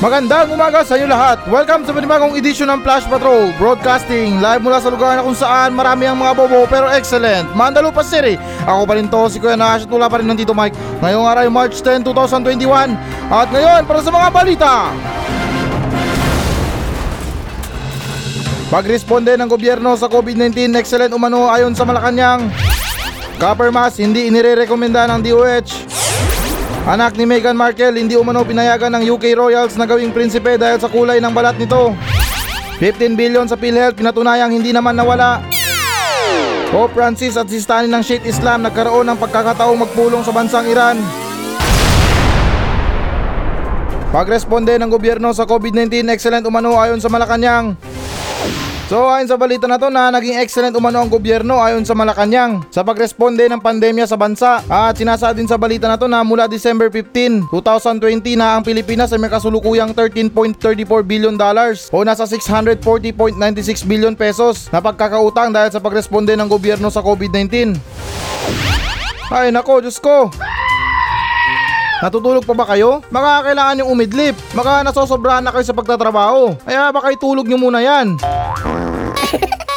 Magandang umaga sa inyo lahat. Welcome sa panibagong edisyon ng Flash Patrol Broadcasting live mula sa lugar na kung saan marami ang mga bobo pero excellent. Mandalupa City. Ako pa rin to, si Kuya Nash at wala pa rin nandito Mike. Ngayong araw March 10, 2021. At ngayon, para sa mga balita. Pagresponde ng gobyerno sa COVID-19, excellent umano ayon sa Malacanang. Copper mask hindi inirerekomenda ng DOH. Anak ni Meghan Markle hindi umano pinayagan ng UK Royals na gawing prinsipe dahil sa kulay ng balat nito. 15 billion sa PhilHealth pinatunayang hindi naman nawala. Pope Francis at si Stanley ng Sheikh Islam nagkaroon ng pagkakataong magpulong sa bansang Iran. Pagresponde ng gobyerno sa COVID-19, excellent umano ayon sa Malacanang. So ayon sa balita na to na naging excellent umano ang gobyerno ayon sa Malacanang sa pagresponde ng pandemya sa bansa. At sinasa din sa balita na to na mula December 15, 2020 na ang Pilipinas ay may kasulukuyang 13.34 billion dollars o nasa 640.96 billion pesos na pagkakautang dahil sa pagresponde ng gobyerno sa COVID-19. Ay nako, Diyos ko! Natutulog pa ba kayo? Baka kailangan yung umidlip. Baka nasosobrahan na kayo sa pagtatrabaho. Kaya baka itulog nyo muna yan.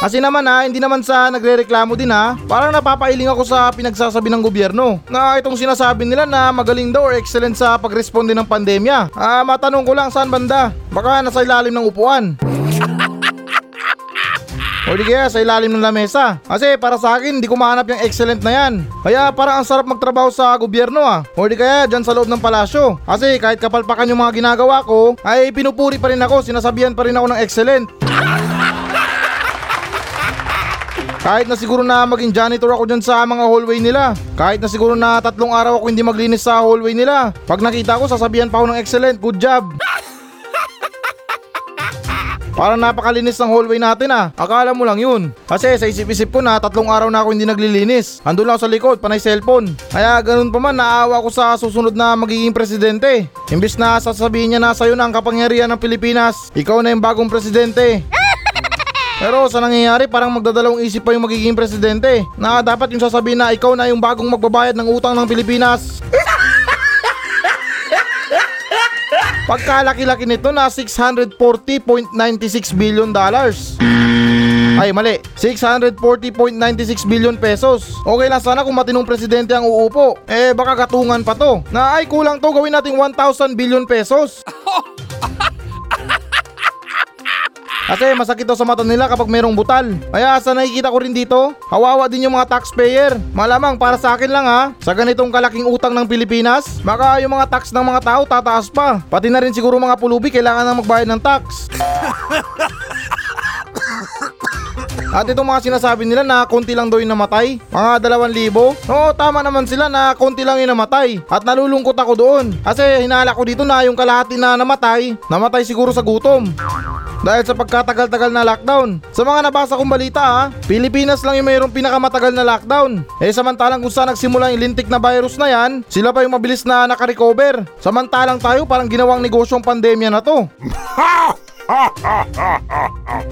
Kasi naman ha, hindi naman sa nagre-reklamo din ha. Parang napapailing ako sa pinagsasabi ng gobyerno. Na itong sinasabi nila na magaling daw or excellent sa pagresponde ng pandemya. Ah, matanong ko lang saan banda? Baka nasa ilalim ng upuan. O di kaya sa ilalim ng lamesa. Kasi para sa akin, hindi ko mahanap yung excellent na yan. Kaya parang ang sarap magtrabaho sa gobyerno ah. O di kaya dyan sa loob ng palasyo. Kasi kahit kapalpakan yung mga ginagawa ko, ay pinupuri pa rin ako, sinasabihan pa rin ako ng excellent. Kahit na siguro na maging janitor ako dyan sa mga hallway nila. Kahit na siguro na tatlong araw ako hindi maglinis sa hallway nila. Pag nakita ko, sasabihan pa ako ng excellent, good job. Parang napakalinis ng hallway natin ah. Akala mo lang yun. Kasi sa isip-isip ko na tatlong araw na ako hindi naglilinis. Andun lang ako sa likod, panay cellphone. Kaya ganun pa man, naawa ko sa susunod na magiging presidente. Imbis na sasabihin niya na sa'yo na ang kapangyarihan ng Pilipinas, ikaw na yung bagong presidente. Pero sa nangyayari parang magdadalawang isip pa yung magiging presidente na dapat yung sasabihin na ikaw na yung bagong magbabayad ng utang ng Pilipinas. Pagkalaki-laki nito na 640.96 billion dollars. Ay mali, 640.96 billion pesos. Okay lang sana kung matinong presidente ang uupo. Eh baka katungan pa to. Na ay kulang to gawin nating 1,000 billion pesos. Kasi masakit daw sa mata nila kapag merong butal. Kaya sa nakikita ko rin dito, hawawa din yung mga taxpayer. Malamang para sa akin lang ha, sa ganitong kalaking utang ng Pilipinas, baka yung mga tax ng mga tao tataas pa. Pati na rin siguro mga pulubi kailangan na magbayad ng tax. At itong mga sinasabi nila na konti lang daw yung namatay, mga dalawang libo. Oo, tama naman sila na konti lang yung namatay. At nalulungkot ako doon. Kasi hinala ko dito na yung kalahati na namatay, namatay siguro sa gutom. Dahil sa pagkatagal-tagal na lockdown. Sa mga nabasa kong balita ha, Pilipinas lang yung mayroong pinakamatagal na lockdown. Eh samantalang kung saan nagsimula yung lintik na virus na yan, sila pa yung mabilis na nakarecover. Samantalang tayo parang ginawang negosyong pandemya na to.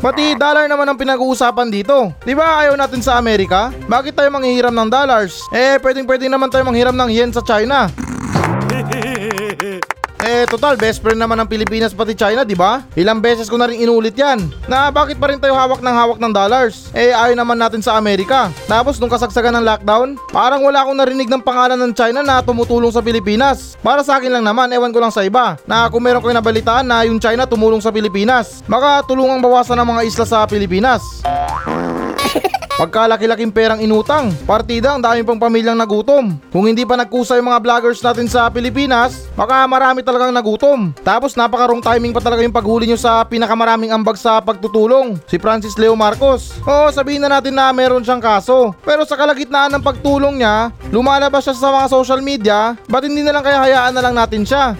Pati dollar naman ang pinag-uusapan dito. Di ba ayaw natin sa Amerika? Bakit tayo manghihiram ng dollars? Eh, pwedeng pwedeng naman tayo manghiram ng yen sa China. Eh, total, best friend naman ng Pilipinas pati China, di ba? Ilang beses ko na rin inulit yan. Na bakit pa rin tayo hawak ng hawak ng dollars? Eh, ayaw naman natin sa Amerika. Tapos, nung kasagsagan ng lockdown, parang wala akong narinig ng pangalan ng China na tumutulong sa Pilipinas. Para sa akin lang naman, ewan ko lang sa iba, na kung meron kayo nabalitaan na yung China tumulong sa Pilipinas, baka tulungang bawasan ng mga isla sa Pilipinas. Pagkalaki-laking perang inutang, partida ang dami pang pamilyang nagutom. Kung hindi pa nagkusa yung mga vloggers natin sa Pilipinas, baka marami talagang nagutom. Tapos napakarong timing pa talaga yung paghuli nyo sa pinakamaraming ambag sa pagtutulong, si Francis Leo Marcos. Oo, sabihin na natin na meron siyang kaso. Pero sa kalagitnaan ng pagtulong niya, lumalabas siya sa mga social media, ba't hindi na lang kaya hayaan na lang natin siya?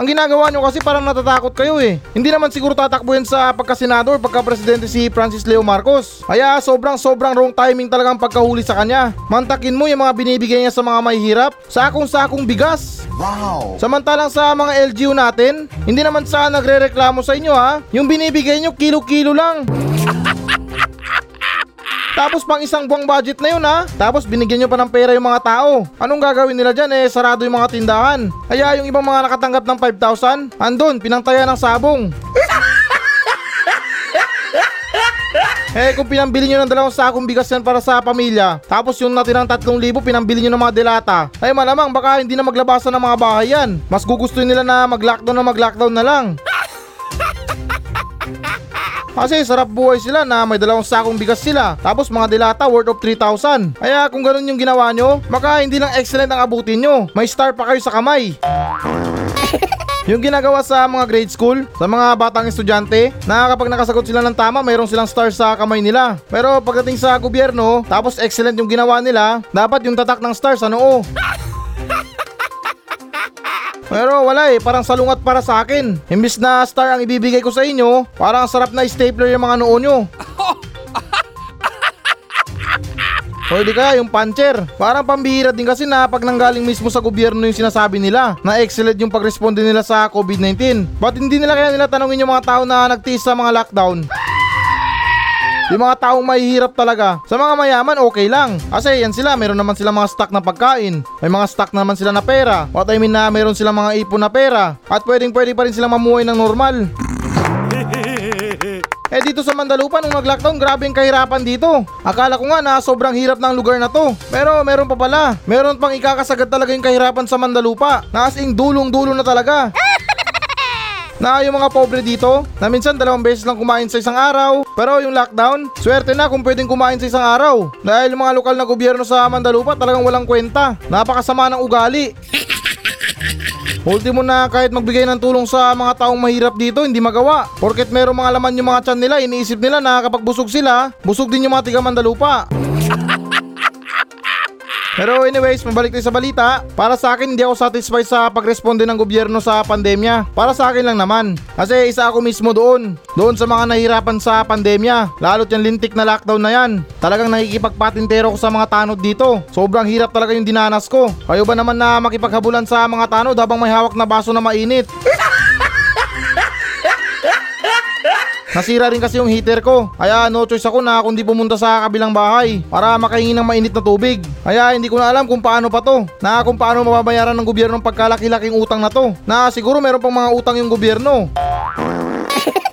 Ang ginagawa nyo kasi parang natatakot kayo eh. Hindi naman siguro tatakbo yan sa pagkasenador pagka-presidente si Francis Leo Marcos. Kaya sobrang sobrang wrong timing talaga ang pagkahuli sa kanya. Mantakin mo yung mga binibigay niya sa mga mahihirap. Sakong-sakong bigas. Wow! Samantalang sa mga LGU natin, hindi naman sa nagre-reklamo sa inyo ha. Yung binibigay nyo kilo-kilo lang. Tapos pang isang buwang budget na yun ha. Tapos binigyan nyo pa ng pera yung mga tao. Anong gagawin nila dyan eh sarado yung mga tindahan. Kaya yung ibang mga nakatanggap ng 5,000, andun pinantaya ng sabong. Eh kung pinambili nyo ng dalawang sakong bigas yan para sa pamilya, tapos yung natirang 3,000 pinambili nyo ng mga delata, ay malamang baka hindi na maglabasan ng mga bahay yan. Mas gugustuhin nila na mag-lockdown na mag-lockdown na lang. Kasi sarap buhay sila na may dalawang sakong bigas sila. Tapos mga dilata worth of 3,000. Kaya kung ganun yung ginawa nyo, baka hindi lang excellent ang abutin nyo. May star pa kayo sa kamay. Yung ginagawa sa mga grade school, sa mga batang estudyante, na kapag nakasagot sila ng tama, mayroon silang star sa kamay nila. Pero pagdating sa gobyerno, tapos excellent yung ginawa nila, dapat yung tatak ng star sa noo. Pero wala eh, parang salungat para sa akin. Imbis na star ang ibibigay ko sa inyo, parang sarap na stapler yung mga noo nyo. O di kaya yung puncher. Parang pambihira din kasi na pag nanggaling mismo sa gobyerno yung sinasabi nila na excellent yung pagresponde nila sa COVID-19. Ba't hindi nila kaya nila tanongin yung mga tao na nagtiis sa mga lockdown? Yung mga taong mahihirap talaga. Sa mga mayaman, okay lang. Kasi yan sila, meron naman sila mga stock na pagkain. May mga stock naman sila na pera. What I mean na meron silang mga ipon na pera. At pwedeng pwede pa rin sila mamuhay ng normal. Eh dito sa Mandalupa nung nag-lockdown, grabe yung kahirapan dito. Akala ko nga na sobrang hirap ng lugar na to. Pero meron pa pala. Meron pang ikakasagad talaga yung kahirapan sa Mandalupa. Na as in dulong-dulo na talaga. Na yung mga pobre dito, na minsan dalawang beses lang kumain sa isang araw. Pero yung lockdown, swerte na kung pwedeng kumain sa isang araw. Dahil yung mga lokal na gobyerno sa Mandalupa talagang walang kwenta. Napakasama ng ugali. Ultimo na kahit magbigay ng tulong sa mga taong mahirap dito, hindi magawa. Porket merong mga laman yung mga tiyan nila, iniisip nila na kapag busog sila, busog din yung mga tiga Mandalupa. Pero anyways, mabalik tayo sa balita. Para sa akin, hindi ako satisfied sa pagresponde ng gobyerno sa pandemya. Para sa akin lang naman. Kasi isa ako mismo doon. Doon sa mga nahirapan sa pandemya. Lalo't yung lintik na lockdown na yan. Talagang nakikipagpatintero ko sa mga tanod dito. Sobrang hirap talaga yung dinanas ko. Kayo ba naman na makipaghabulan sa mga tanod habang may hawak na baso na mainit? Nasira rin kasi yung heater ko. Kaya no choice ako na kundi pumunta sa kabilang bahay para makahingi ng mainit na tubig. Kaya hindi ko na alam kung paano pa to. Na kung paano mababayaran ng gobyerno ang pagkalaki-laking utang na to. Na siguro meron pang mga utang yung gobyerno.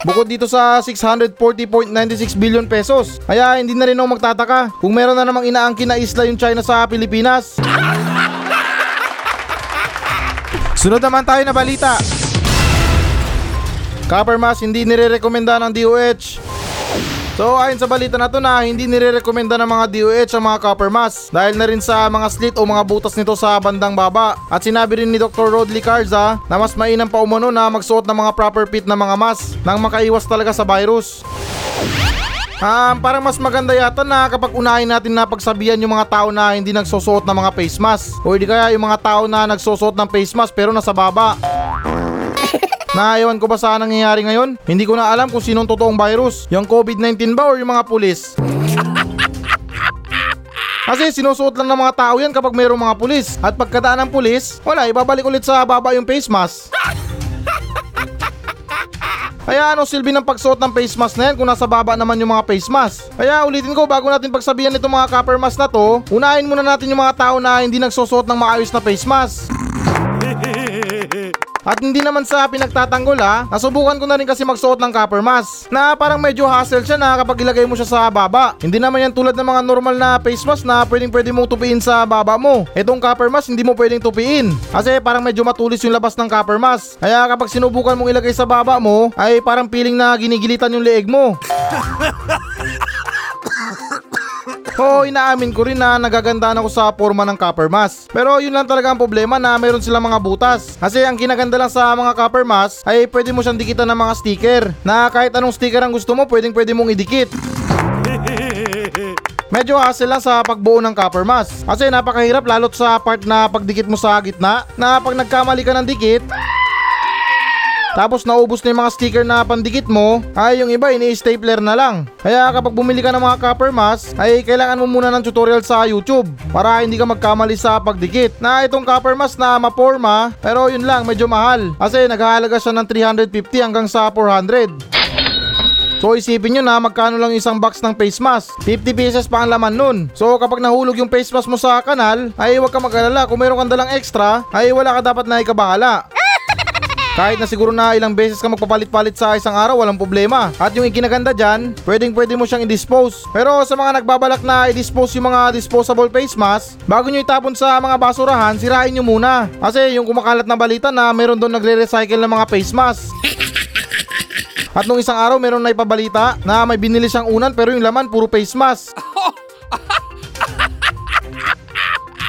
Bukod dito sa 640.96 billion pesos. Kaya hindi na rin ako magtataka kung meron na namang inaangkin na isla yung China sa Pilipinas. Sunod naman tayo na balita. Copper mask hindi nire-rekomenda ng DOH. So ayon sa balita na to na hindi nire-rekomenda ng mga DOH ang mga copper mask dahil na rin sa mga slit o mga butas nito sa bandang baba. At sinabi rin ni Dr. Rodley Carza na mas mainam pa umano na magsuot ng mga proper fit na mga mask nang makaiwas talaga sa virus. Um, parang mas maganda yata na kapag unahin natin na pagsabihan yung mga tao na hindi nagsusuot ng mga face mask o di kaya yung mga tao na nagsusuot ng face mask pero nasa baba. Naayawan ko ba sa nangyayari ngayon? Hindi ko na alam kung sinong totoong virus. Yung COVID-19 ba or yung mga pulis? Kasi sinusuot lang ng mga tao yan kapag mayroong mga pulis. At pagkadaan ng pulis, wala, ibabalik ulit sa baba yung face mask. Kaya ano silbi ng pagsuot ng face mask na yan kung nasa baba naman yung mga face mask? Kaya ulitin ko bago natin pagsabihan itong mga copper mask na to, unahin muna natin yung mga tao na hindi nagsusuot ng maayos na face mask. At hindi naman sa pinagtatanggol ha, nasubukan ko na rin kasi magsuot ng copper mask na parang medyo hassle siya na kapag ilagay mo siya sa baba. Hindi naman yan tulad ng mga normal na face mask na pwedeng pwede mong tupiin sa baba mo. Itong copper mask hindi mo pwedeng tupiin kasi parang medyo matulis yung labas ng copper mask. Kaya kapag sinubukan mong ilagay sa baba mo ay parang feeling na ginigilitan yung leeg mo. Oo, inaamin ko rin na nagagandaan ako sa forma ng copper mask. Pero yun lang talaga ang problema na mayroon silang mga butas. Kasi ang kinaganda lang sa mga copper mask ay pwede mo siyang dikitan ng mga sticker. Na kahit anong sticker ang gusto mo, pwedeng pwede mong idikit. Medyo hassle lang sa pagbuo ng copper mask. Kasi napakahirap lalot sa part na pagdikit mo sa gitna na pag nagkamali ka ng dikit, tapos naubos na yung mga sticker na pandikit mo, ay yung iba ini-stapler na lang. Kaya kapag bumili ka ng mga copper mask, ay kailangan mo muna ng tutorial sa YouTube para hindi ka magkamali sa pagdikit. Na itong copper mask na maporma, pero yun lang medyo mahal. Kasi naghahalaga siya ng 350 hanggang sa 400. So isipin nyo na magkano lang isang box ng face mask. 50 pieces pa ang laman nun. So kapag nahulog yung face mask mo sa kanal, ay huwag ka mag-alala. Kung meron kang dalang extra, ay wala ka dapat na ikabahala. Kahit na siguro na ilang beses ka magpapalit-palit sa isang araw, walang problema. At yung ikinaganda dyan, pwedeng pwede mo siyang i-dispose. Pero sa mga nagbabalak na i-dispose yung mga disposable face mask, bago nyo itapon sa mga basurahan, sirain nyo muna. Kasi yung kumakalat na balita na meron doon nagre-recycle ng mga face mask. At nung isang araw meron na ipabalita na may binili siyang unan pero yung laman puro face mask.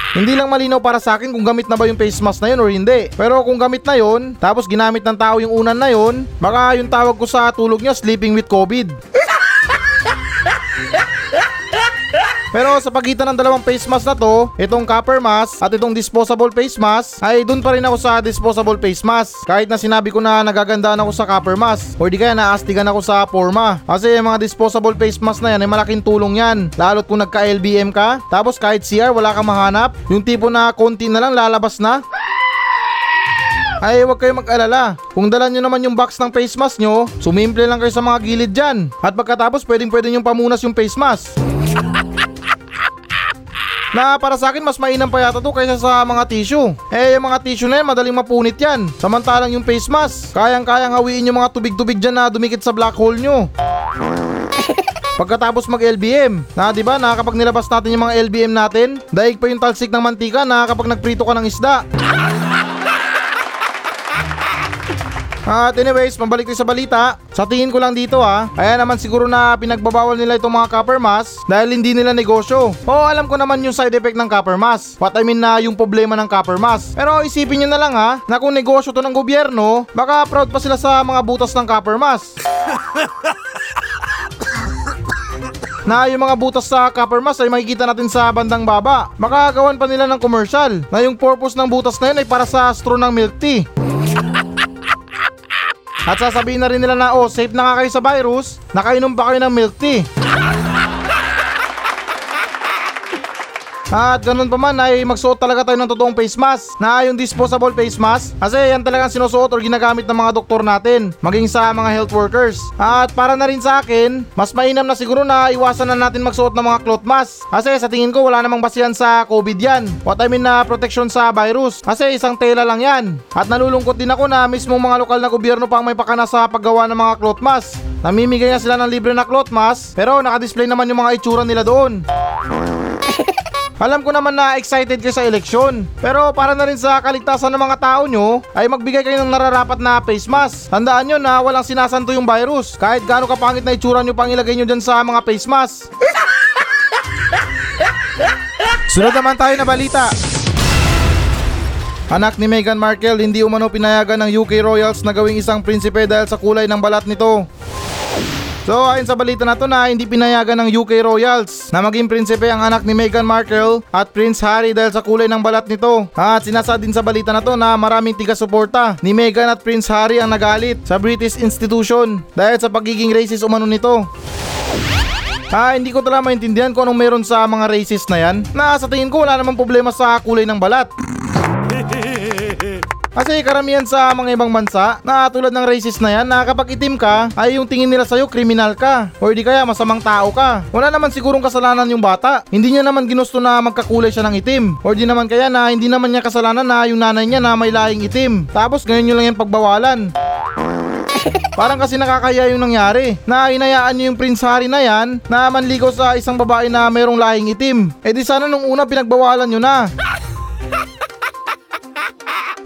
Hindi lang malinaw para sa akin kung gamit na ba yung face mask na yun or hindi. Pero kung gamit na yun, tapos ginamit ng tao yung unan na yun, baka yung tawag ko sa tulog niya sleeping with COVID. Pero sa pagitan ng dalawang face mask na to, itong copper mask at itong disposable face mask, ay dun pa rin ako sa disposable face mask. Kahit na sinabi ko na nagagandaan ako sa copper mask, o di kaya naastigan ako sa forma. Kasi yung mga disposable face mask na yan ay malaking tulong yan. Lalo't kung nagka-LBM ka, tapos kahit CR wala kang mahanap, yung tipo na konti na lang lalabas na. Ay huwag kayong mag-alala. Kung dala nyo naman yung box ng face mask nyo, sumimple lang kayo sa mga gilid dyan. At pagkatapos pwedeng pwede yung pamunas yung face mask. Na para sa akin mas mainam pa yata to kaysa sa mga tissue. Eh yung mga tissue na yan madaling mapunit yan. Samantalang yung face mask, kayang-kayang hawiin yung mga tubig-tubig dyan na dumikit sa black hole nyo. Pagkatapos mag LBM, na 'di ba na kapag nilabas natin yung mga LBM natin, daig pa yung talsik ng mantika na kapag nagprito ka ng isda. At anyways, pambalik tayo sa balita. Sa tingin ko lang dito ha, kaya naman siguro na pinagbabawal nila itong mga copper mask dahil hindi nila negosyo. Oo, alam ko naman yung side effect ng copper mask. What I mean na yung problema ng copper mask. Pero isipin nyo na lang ha, na kung negosyo to ng gobyerno, baka proud pa sila sa mga butas ng copper mask. na yung mga butas sa copper mask ay makikita natin sa bandang baba. Makagawan pa nila ng commercial na yung purpose ng butas na yun ay para sa straw ng milk tea. At sasabihin na rin nila na oh safe na nga kayo sa virus, nakainom pa kayo ng milk tea. At ganun pa man ay magsuot talaga tayo ng totoong face mask na yung disposable face mask kasi yan talagang sinusuot or ginagamit ng mga doktor natin maging sa mga health workers. At para na rin sa akin, mas mainam na siguro na iwasan na natin magsuot ng mga cloth mask kasi sa tingin ko wala namang basihan sa COVID yan. What I mean na protection sa virus kasi isang tela lang yan. At nalulungkot din ako na mismo mga lokal na gobyerno pa ang may pakana sa paggawa ng mga cloth mask. Namimigay nga sila ng libre na cloth mask pero nakadisplay naman yung mga itsura nila doon. Alam ko naman na excited kayo sa eleksyon. Pero para na rin sa kaligtasan ng mga tao nyo, ay magbigay kayo ng nararapat na face mask. Tandaan nyo na walang sinasanto yung virus. Kahit gaano kapangit na itsura nyo pang ilagay nyo dyan sa mga face mask. Sunod naman tayo na balita. Anak ni Meghan Markle hindi umano pinayagan ng UK Royals na gawing isang prinsipe dahil sa kulay ng balat nito. So ayon sa balita na to na hindi pinayagan ng UK Royals na maging prinsipe ang anak ni Meghan Markle at Prince Harry dahil sa kulay ng balat nito. At sinasa din sa balita na to na maraming tiga-suporta ni Meghan at Prince Harry ang nagalit sa British institution dahil sa pagiging racist umano nito. Ah, hindi ko talaga maintindihan kung anong meron sa mga racist na yan. Na sa tingin ko wala namang problema sa kulay ng balat. Kasi karamihan sa mga ibang bansa na tulad ng racist na yan na kapag itim ka ay yung tingin nila sa'yo kriminal ka o di kaya masamang tao ka. Wala naman sigurong kasalanan yung bata. Hindi niya naman ginusto na magkakulay siya ng itim. O di naman kaya na hindi naman niya kasalanan na yung nanay niya na may lahing itim. Tapos ganyan nyo lang yung pagbawalan. Parang kasi nakakaya yung nangyari na inayaan niyo yung Prince Harry na yan na manligaw sa isang babae na mayroong lahing itim. Eh di sana nung una pinagbawalan nyo na.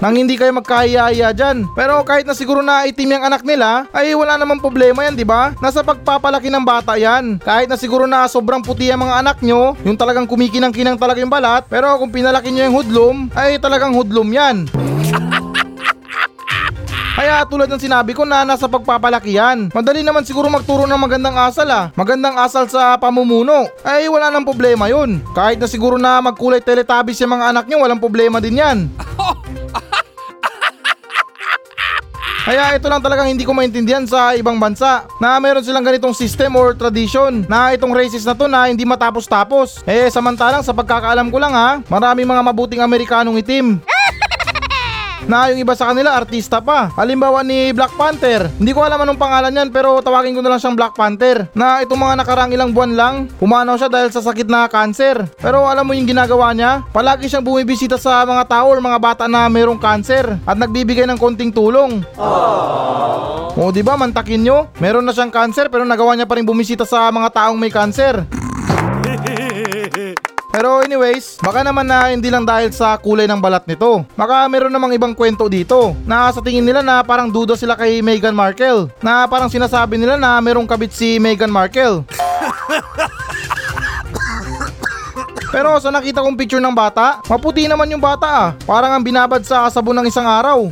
Nang hindi kayo magkahiya dyan. Pero kahit na siguro na itim yung anak nila, ay wala namang problema yan, di ba? Nasa pagpapalaki ng bata yan. Kahit na siguro na sobrang puti ang mga anak nyo, yung talagang kumikinang-kinang talaga yung balat, pero kung pinalaki nyo yung hudlom, ay talagang hudlom yan. Kaya tulad ng sinabi ko na nasa pagpapalaki yan. Madali naman siguro magturo ng magandang asal ah. Magandang asal sa pamumuno. Ay wala nang problema yun. Kahit na siguro na magkulay teletubbies yung mga anak nyo, walang problema din yan. Kaya ito lang talagang hindi ko maintindihan sa ibang bansa na meron silang ganitong system or tradition na itong racist na to na hindi matapos-tapos. Eh samantalang sa pagkakaalam ko lang ha, maraming mga mabuting Amerikanong itim. Na yung iba sa kanila artista pa. Halimbawa ni Black Panther. Hindi ko alam anong pangalan yan pero tawagin ko na lang siyang Black Panther. Na itong mga nakarang ilang buwan lang, pumanaw siya dahil sa sakit na cancer. Pero alam mo yung ginagawa niya? Palagi siyang bumibisita sa mga tao or mga bata na mayroong cancer at nagbibigay ng konting tulong. O di ba mantakin nyo? Meron na siyang cancer pero nagawa niya pa rin bumisita sa mga taong may cancer. Pero anyways, baka naman na hindi lang dahil sa kulay ng balat nito. Baka meron namang ibang kwento dito na sa tingin nila na parang duda sila kay Meghan Markle. Na parang sinasabi nila na merong kabit si Meghan Markle. Pero sa nakita kong picture ng bata, maputi naman yung bata ah. Parang ang binabad sa sabon ng isang araw.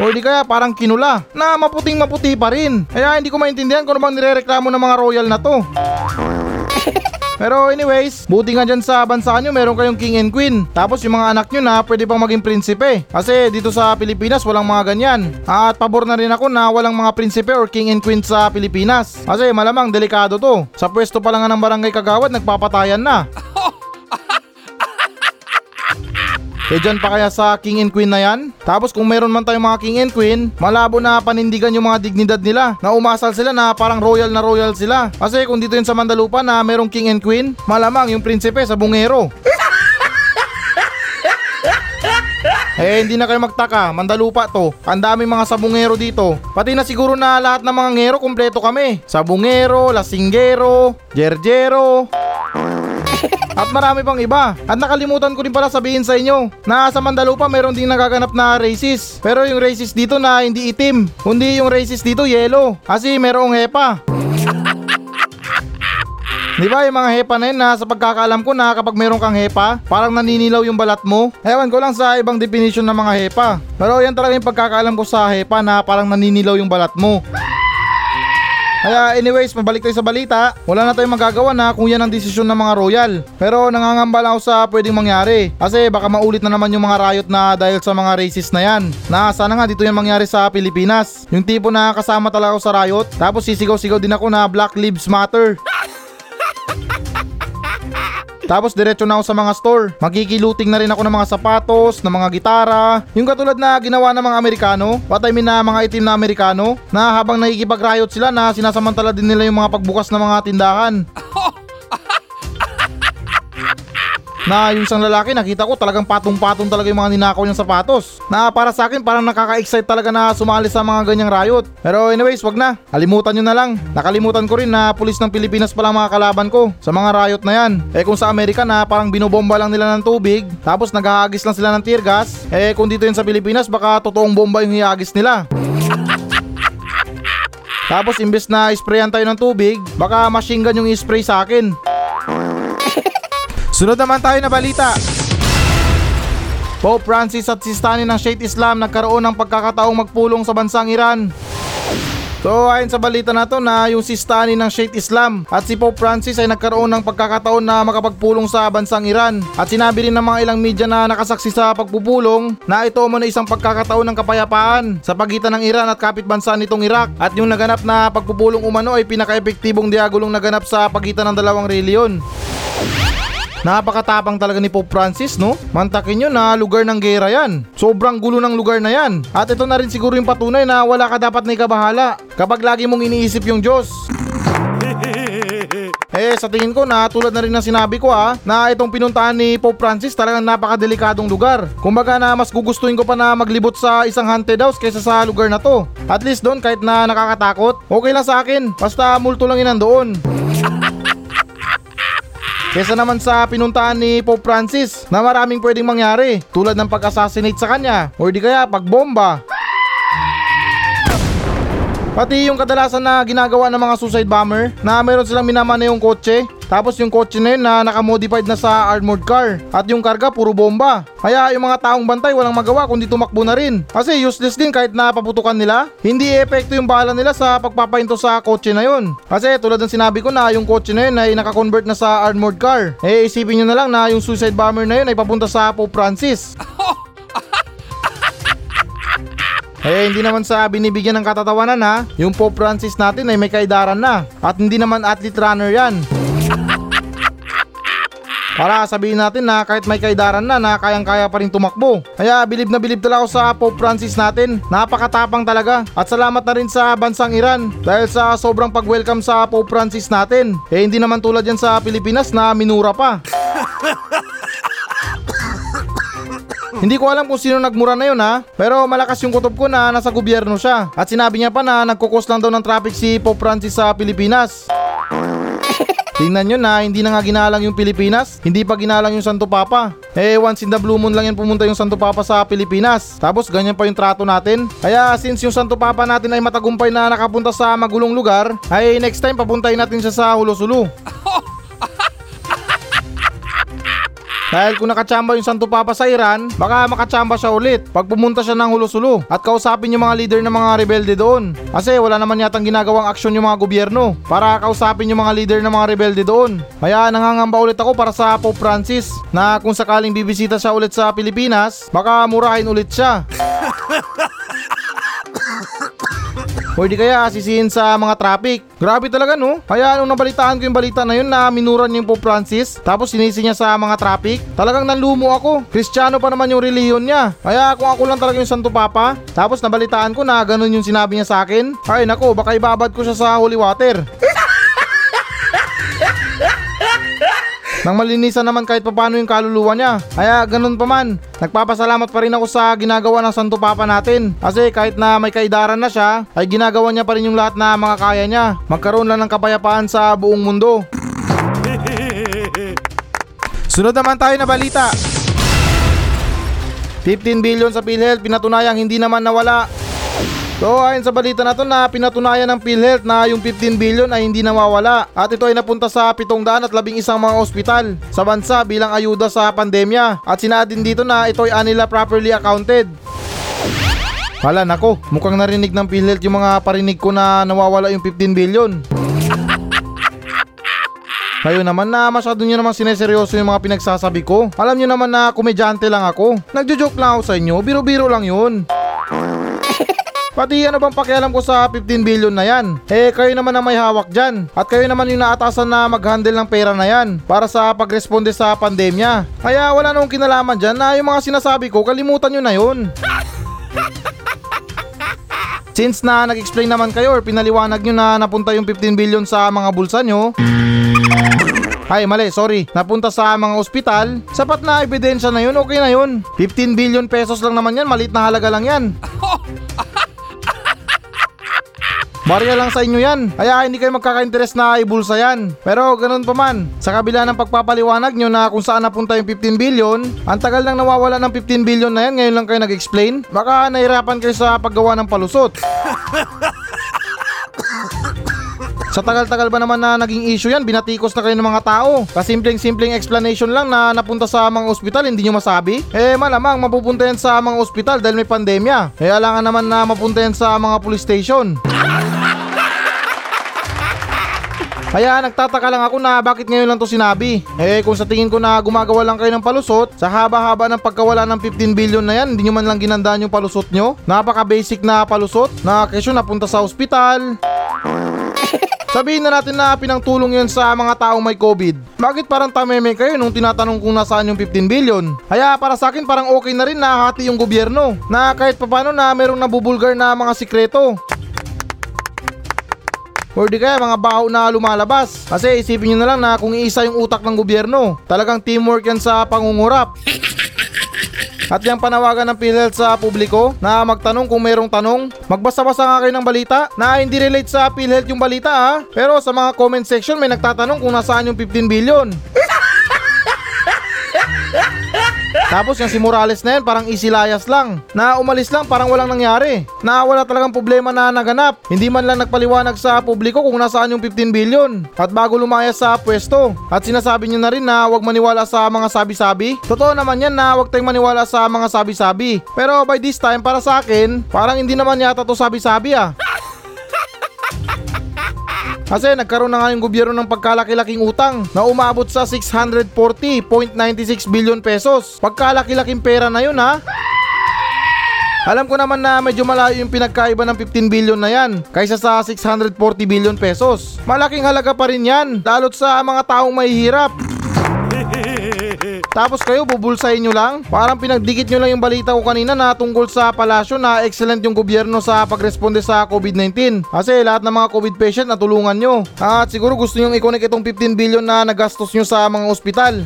O di kaya parang kinula na maputing maputi pa rin. Kaya hindi ko maintindihan kung ano bang nirereklamo ng mga royal na to. Pero anyways, buti nga dyan sa bansa nyo meron kayong king and queen. Tapos yung mga anak nyo na pwede pang maging prinsipe. Kasi dito sa Pilipinas walang mga ganyan. At pabor na rin ako na walang mga prinsipe or king and queen sa Pilipinas. Kasi malamang delikado to. Sa pwesto pa lang ng barangay kagawad nagpapatayan na. Eh dyan pa kaya sa King and Queen na yan? Tapos kung meron man tayong mga King and Queen, malabo na panindigan yung mga dignidad nila. Na umasal sila na parang royal na royal sila. Kasi kung dito yun sa Mandalupa na merong King and Queen, malamang yung prinsipe sa bungero. Eh hindi na kayo magtaka, Mandalupa to. Ang daming mga sabungero dito. Pati na siguro na lahat ng mga ngero kumpleto kami. Sabungero, lasinggero, jerjero, at marami pang iba. At nakalimutan ko rin pala sabihin sa inyo na sa Mandalupa meron ding nagaganap na racist. Pero yung racist dito na hindi itim, kundi yung racist dito yellow. Kasi merong hepa. Di ba yung mga hepa na yun na sa pagkakaalam ko na kapag meron kang hepa, parang naninilaw yung balat mo? Ewan ko lang sa ibang definition ng mga hepa. Pero yan talaga yung pagkakaalam ko sa hepa na parang naninilaw yung balat mo. Kaya anyways, mabalik tayo sa balita. Wala na tayong magagawa na kung yan ang desisyon ng mga royal. Pero nangangamba lang ako sa pwedeng mangyari. Kasi baka maulit na naman yung mga riot na dahil sa mga racist na yan. Na sana nga dito yan mangyari sa Pilipinas. Yung tipo na kasama talaga ako sa riot. Tapos sisigaw-sigaw din ako na Black Lives Matter. Tapos diretso na ako sa mga store. Magkikiluting na rin ako ng mga sapatos, ng mga gitara. Yung katulad na ginawa ng mga Amerikano, what I mean na mga itim na Amerikano, na habang nakikipag-riot sila na sinasamantala din nila yung mga pagbukas ng mga tindahan. Na yung isang lalaki nakita ko talagang patong-patong talaga yung mga ninakaw niyang sapatos. Na para sa akin parang nakaka-excite talaga na sumali sa mga ganyang riot. Pero anyways, wag na. Kalimutan nyo na lang. Nakalimutan ko rin na pulis ng Pilipinas pala mga kalaban ko sa mga riot na yan. Eh kung sa Amerika na parang binobomba lang nila ng tubig, tapos naghahagis lang sila ng tear gas, eh kung dito yun sa Pilipinas baka totoong bomba yung hihagis nila. Tapos imbes na sprayan tayo ng tubig, baka machine gun yung i-spray sa akin. Sunod naman tayo na balita. Pope Francis at Sistani ng Shiite Islam nagkaroon ng pagkakataong magpulong sa bansang Iran. So ayon sa balita na to na yung Sistani ng Shiite Islam at si Pope Francis ay nagkaroon ng pagkakataon na makapagpulong sa bansang Iran. At sinabi rin ng mga ilang media na nakasaksi sa pagpupulong na ito mo na isang pagkakataon ng kapayapaan sa pagitan ng Iran at kapitbansa nitong Iraq. At yung naganap na pagpupulong umano ay pinaka-epektibong diagulong naganap sa pagitan ng dalawang reliyon. Napakatapang talaga ni Pope Francis, no? Mantakin nyo na lugar ng gera yan. Sobrang gulo ng lugar na yan. At ito na rin siguro yung patunay na wala ka dapat na ikabahala kapag lagi mong iniisip yung Diyos. Eh sa tingin ko na tulad na rin ng sinabi ko ah na itong pinuntahan ni Pope Francis talagang napakadelikadong lugar. Kumbaga na mas gugustuhin ko pa na maglibot sa isang haunted house kaysa sa lugar na to. At least doon kahit na nakakatakot, okay lang sa akin. Basta multo lang yun nandoon. Kesa naman sa pinuntahan ni Pope Francis na maraming pwedeng mangyari tulad ng pag-assassinate sa kanya o di kaya pagbomba. Pati yung kadalasan na ginagawa ng mga suicide bomber na meron silang minamana yung kotse tapos yung kotse na yun na nakamodified na sa armored car at yung karga puro bomba. Kaya yung mga taong bantay walang magawa kundi tumakbo na rin. Kasi useless din kahit napaputukan nila. Hindi epekto yung bala nila sa pagpapahinto sa kotse na yun. Kasi tulad ng sinabi ko na yung kotse na yun ay nakakonvert na sa armored car. Eh isipin nyo na lang na yung suicide bomber na yun ay papunta sa Pope Francis. Eh hindi naman sa binibigyan ng katatawanan ha, yung Pope Francis natin ay may kaidaran na at hindi naman athlete runner yan. Para sabihin natin na kahit may kaidaran na na kayang-kaya pa rin tumakbo. Kaya bilib na bilib talaga ako sa Pope Francis natin. Napakatapang talaga. At salamat na rin sa bansang Iran dahil sa sobrang pag-welcome sa Pope Francis natin. Eh hindi naman tulad yan sa Pilipinas na minura pa. Hindi ko alam kung sino nagmura na yun ha, pero malakas yung kutob ko na nasa gobyerno siya. At sinabi niya pa na nagkukos lang daw ng traffic si Pope Francis sa Pilipinas. Tingnan nyo na, hindi na nga ginalang yung Pilipinas, hindi pa ginalang yung Santo Papa. Eh, once in the blue moon lang yan pumunta yung Santo Papa sa Pilipinas. Tapos ganyan pa yung trato natin. Kaya since yung Santo Papa natin ay matagumpay na nakapunta sa magulong lugar, ay next time papuntahin natin siya sa Hulosulu. Dahil kung nakachamba yung Santo Papa sa Iran, baka makachamba siya ulit pag pumunta siya ng Hulusulu at kausapin yung mga leader ng mga rebelde doon. Kasi wala naman yatang ginagawang aksyon yung mga gobyerno para kausapin yung mga leader ng mga rebelde doon. Kaya nangangamba ulit ako para sa Pope Francis na kung sakaling bibisita siya ulit sa Pilipinas, baka murahin ulit siya. O di kaya sisihin sa mga traffic. Grabe talaga no. Kaya nung nabalitaan ko yung balita na yun na minuran niya yung Pope Francis, tapos sinisi niya sa mga traffic, talagang nanlumo ako. Kristiyano pa naman yung reliyon niya. Kaya kung ako lang talaga yung Santo Papa, tapos nabalitaan ko na ganun yung sinabi niya sa akin, ay nako, baka ibabad ko siya sa holy water. Nang malinisan naman kahit papano yung kaluluwa niya. Kaya ganun pa man, nagpapasalamat pa rin ako sa ginagawa ng Santo Papa natin. Kasi kahit na may kaidaran na siya, ay ginagawa niya pa rin yung lahat na mga kaya niya. Magkaroon lang ng kapayapaan sa buong mundo. Sunod naman tayo na balita. 15 billion sa PhilHealth pinatunayang hindi naman nawala. So ayon sa balita na to na pinatunayan ng PhilHealth na yung 15 billion ay hindi nawawala at ito ay napunta sa 711 mga ospital sa bansa bilang ayuda sa pandemya at sinaad din dito na ito ay anila properly accounted. Hala nako, mukhang narinig ng PhilHealth yung mga parinig ko na nawawala yung 15 billion. Kayo naman na masyado nyo naman sineseryoso yung mga pinagsasabi ko. Alam nyo naman na komedyante lang ako. Nagjo-joke lang ako sa inyo, biro-biro lang yun. Pati ano bang pakialam ko sa 15 billion na yan? Eh kayo naman ang may hawak dyan. At kayo naman yung naatasan na mag-handle ng pera na yan para sa pagresponde sa pandemya. Kaya wala nang kinalaman dyan na yung mga sinasabi ko kalimutan nyo na yun. Since na nag-explain naman kayo or pinaliwanag nyo na napunta yung 15 billion sa mga bulsa nyo, ay, mali, sorry. Napunta sa mga ospital. Sapat na ebidensya na yun, okay na yun. 15 billion pesos lang naman yan, maliit na halaga lang yan. Barya lang sa inyo yan. Kaya hindi kayo magkaka-interest na ibulsa yan. Pero ganun pa man, sa kabila ng pagpapaliwanag nyo na kung saan napunta yung 15 billion, ang tagal nang nawawala ng 15 billion na yan, ngayon lang kayo nag-explain, baka nahirapan kayo sa paggawa ng palusot. Sa tagal-tagal ba naman na naging issue yan, binatikos na kayo ng mga tao. Kasimpleng-simpleng explanation lang na napunta sa mga ospital, hindi nyo masabi? Eh malamang mapupunta yan sa mga ospital dahil may pandemya. Eh alangan naman na mapunta yan sa mga police station. Kaya nagtataka lang ako na bakit ngayon lang to sinabi. Eh kung sa tingin ko na gumagawa lang kayo ng palusot, sa haba-haba ng pagkawala ng 15 billion na yan, hindi nyo man lang ginandaan yung palusot nyo. Napaka basic na palusot, na kesyo napunta sa ospital. Sabihin na natin na pinangtulong yun sa mga taong may COVID. Bakit parang tameme kayo nung tinatanong kung nasaan yung 15 billion? Kaya para sa akin parang okay na rin na hati yung gobyerno. Na kahit papano na merong nabubulgar na mga sikreto. Or di kaya mga baho na lumalabas. Kasi isipin nyo na lang na kung iisa yung utak ng gobyerno, talagang teamwork yan sa pangungurap. At yung panawagan ng PhilHealth sa publiko na magtanong kung mayroong tanong, magbasa-basa nga kayo ng balita na hindi relate sa PhilHealth yung balita ha. Pero sa mga comment section may nagtatanong kung nasaan yung 15 billion. Tapos yung si Morales na yan parang easy layas lang. Na umalis lang parang walang nangyari. Na wala talagang problema na naganap. Hindi man lang nagpaliwanag sa publiko kung nasaan yung 15 billion. At bago lumayas sa pwesto. At sinasabi niyo na rin na huwag maniwala sa mga sabi-sabi. Totoo naman yan na huwag tayong maniwala sa mga sabi-sabi. Pero by this time para sa akin, parang hindi naman yata to sabi-sabi ah. Kasi nagkaroon na nga yung gobyerno ng pagkalaki-laking utang na umabot sa 640.96 billion pesos. Pagkalaki-laking pera na yun ha. Alam ko naman na medyo malayo yung pinagkaiba ng 15 billion na yan kaysa sa 640 billion pesos. Malaking halaga pa rin yan, lalo't sa mga taong may hirap. Tapos kayo bubulsahin nyo lang? Parang pinagdikit nyo lang yung balita ko kanina na tungkol sa palasyo na excellent yung gobyerno sa pagresponde sa COVID-19. Kasi lahat ng mga COVID patient natulungan nyo. At siguro gusto nyo i-connect itong 15 billion na nagastos nyo sa mga ospital.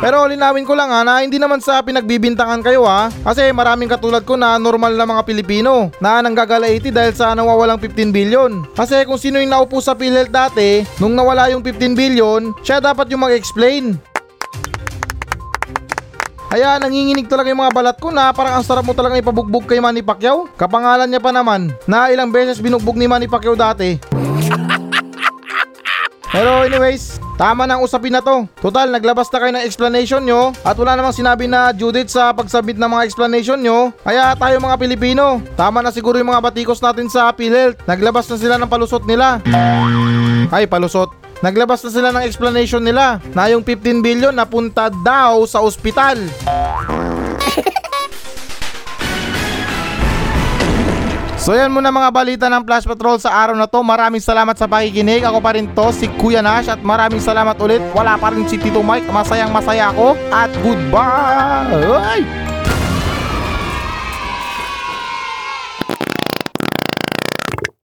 Pero linawin ko lang ha na hindi naman sa pinagbibintangan kayo ha Kasi maraming katulad ko na normal na mga Pilipino Na nanggagalaiti dahil sa nawawalang 15 billion Kasi kung sino yung naupo sa PhilHealth dati Nung nawala yung 15 billion Siya dapat yung mag-explain kaya nanginginig talaga yung mga balat ko na parang ang sarap mo talaga ipabugbog kay Manny Pacquiao. Kapangalan niya pa naman na ilang beses binugbog ni Manny Pacquiao dati. Pero anyways, tama na ang usapin na to. Total, naglabas na kayo ng explanation nyo at wala namang sinabi na Judith sa pagsabit ng mga explanation nyo. Kaya tayo mga Pilipino, tama na siguro yung mga batikos natin sa PhilHealth. Naglabas na sila ng palusot nila. Ay, palusot. Naglabas na sila ng explanation nila na yung 15 billion napunta daw sa ospital. So yan muna mga balita ng Flash Patrol sa araw na to. Maraming salamat sa pakikinig. Ako pa rin to, si Kuya Nash at maraming salamat ulit. Wala pa rin si Tito Mike. Masayang masaya ako at goodbye!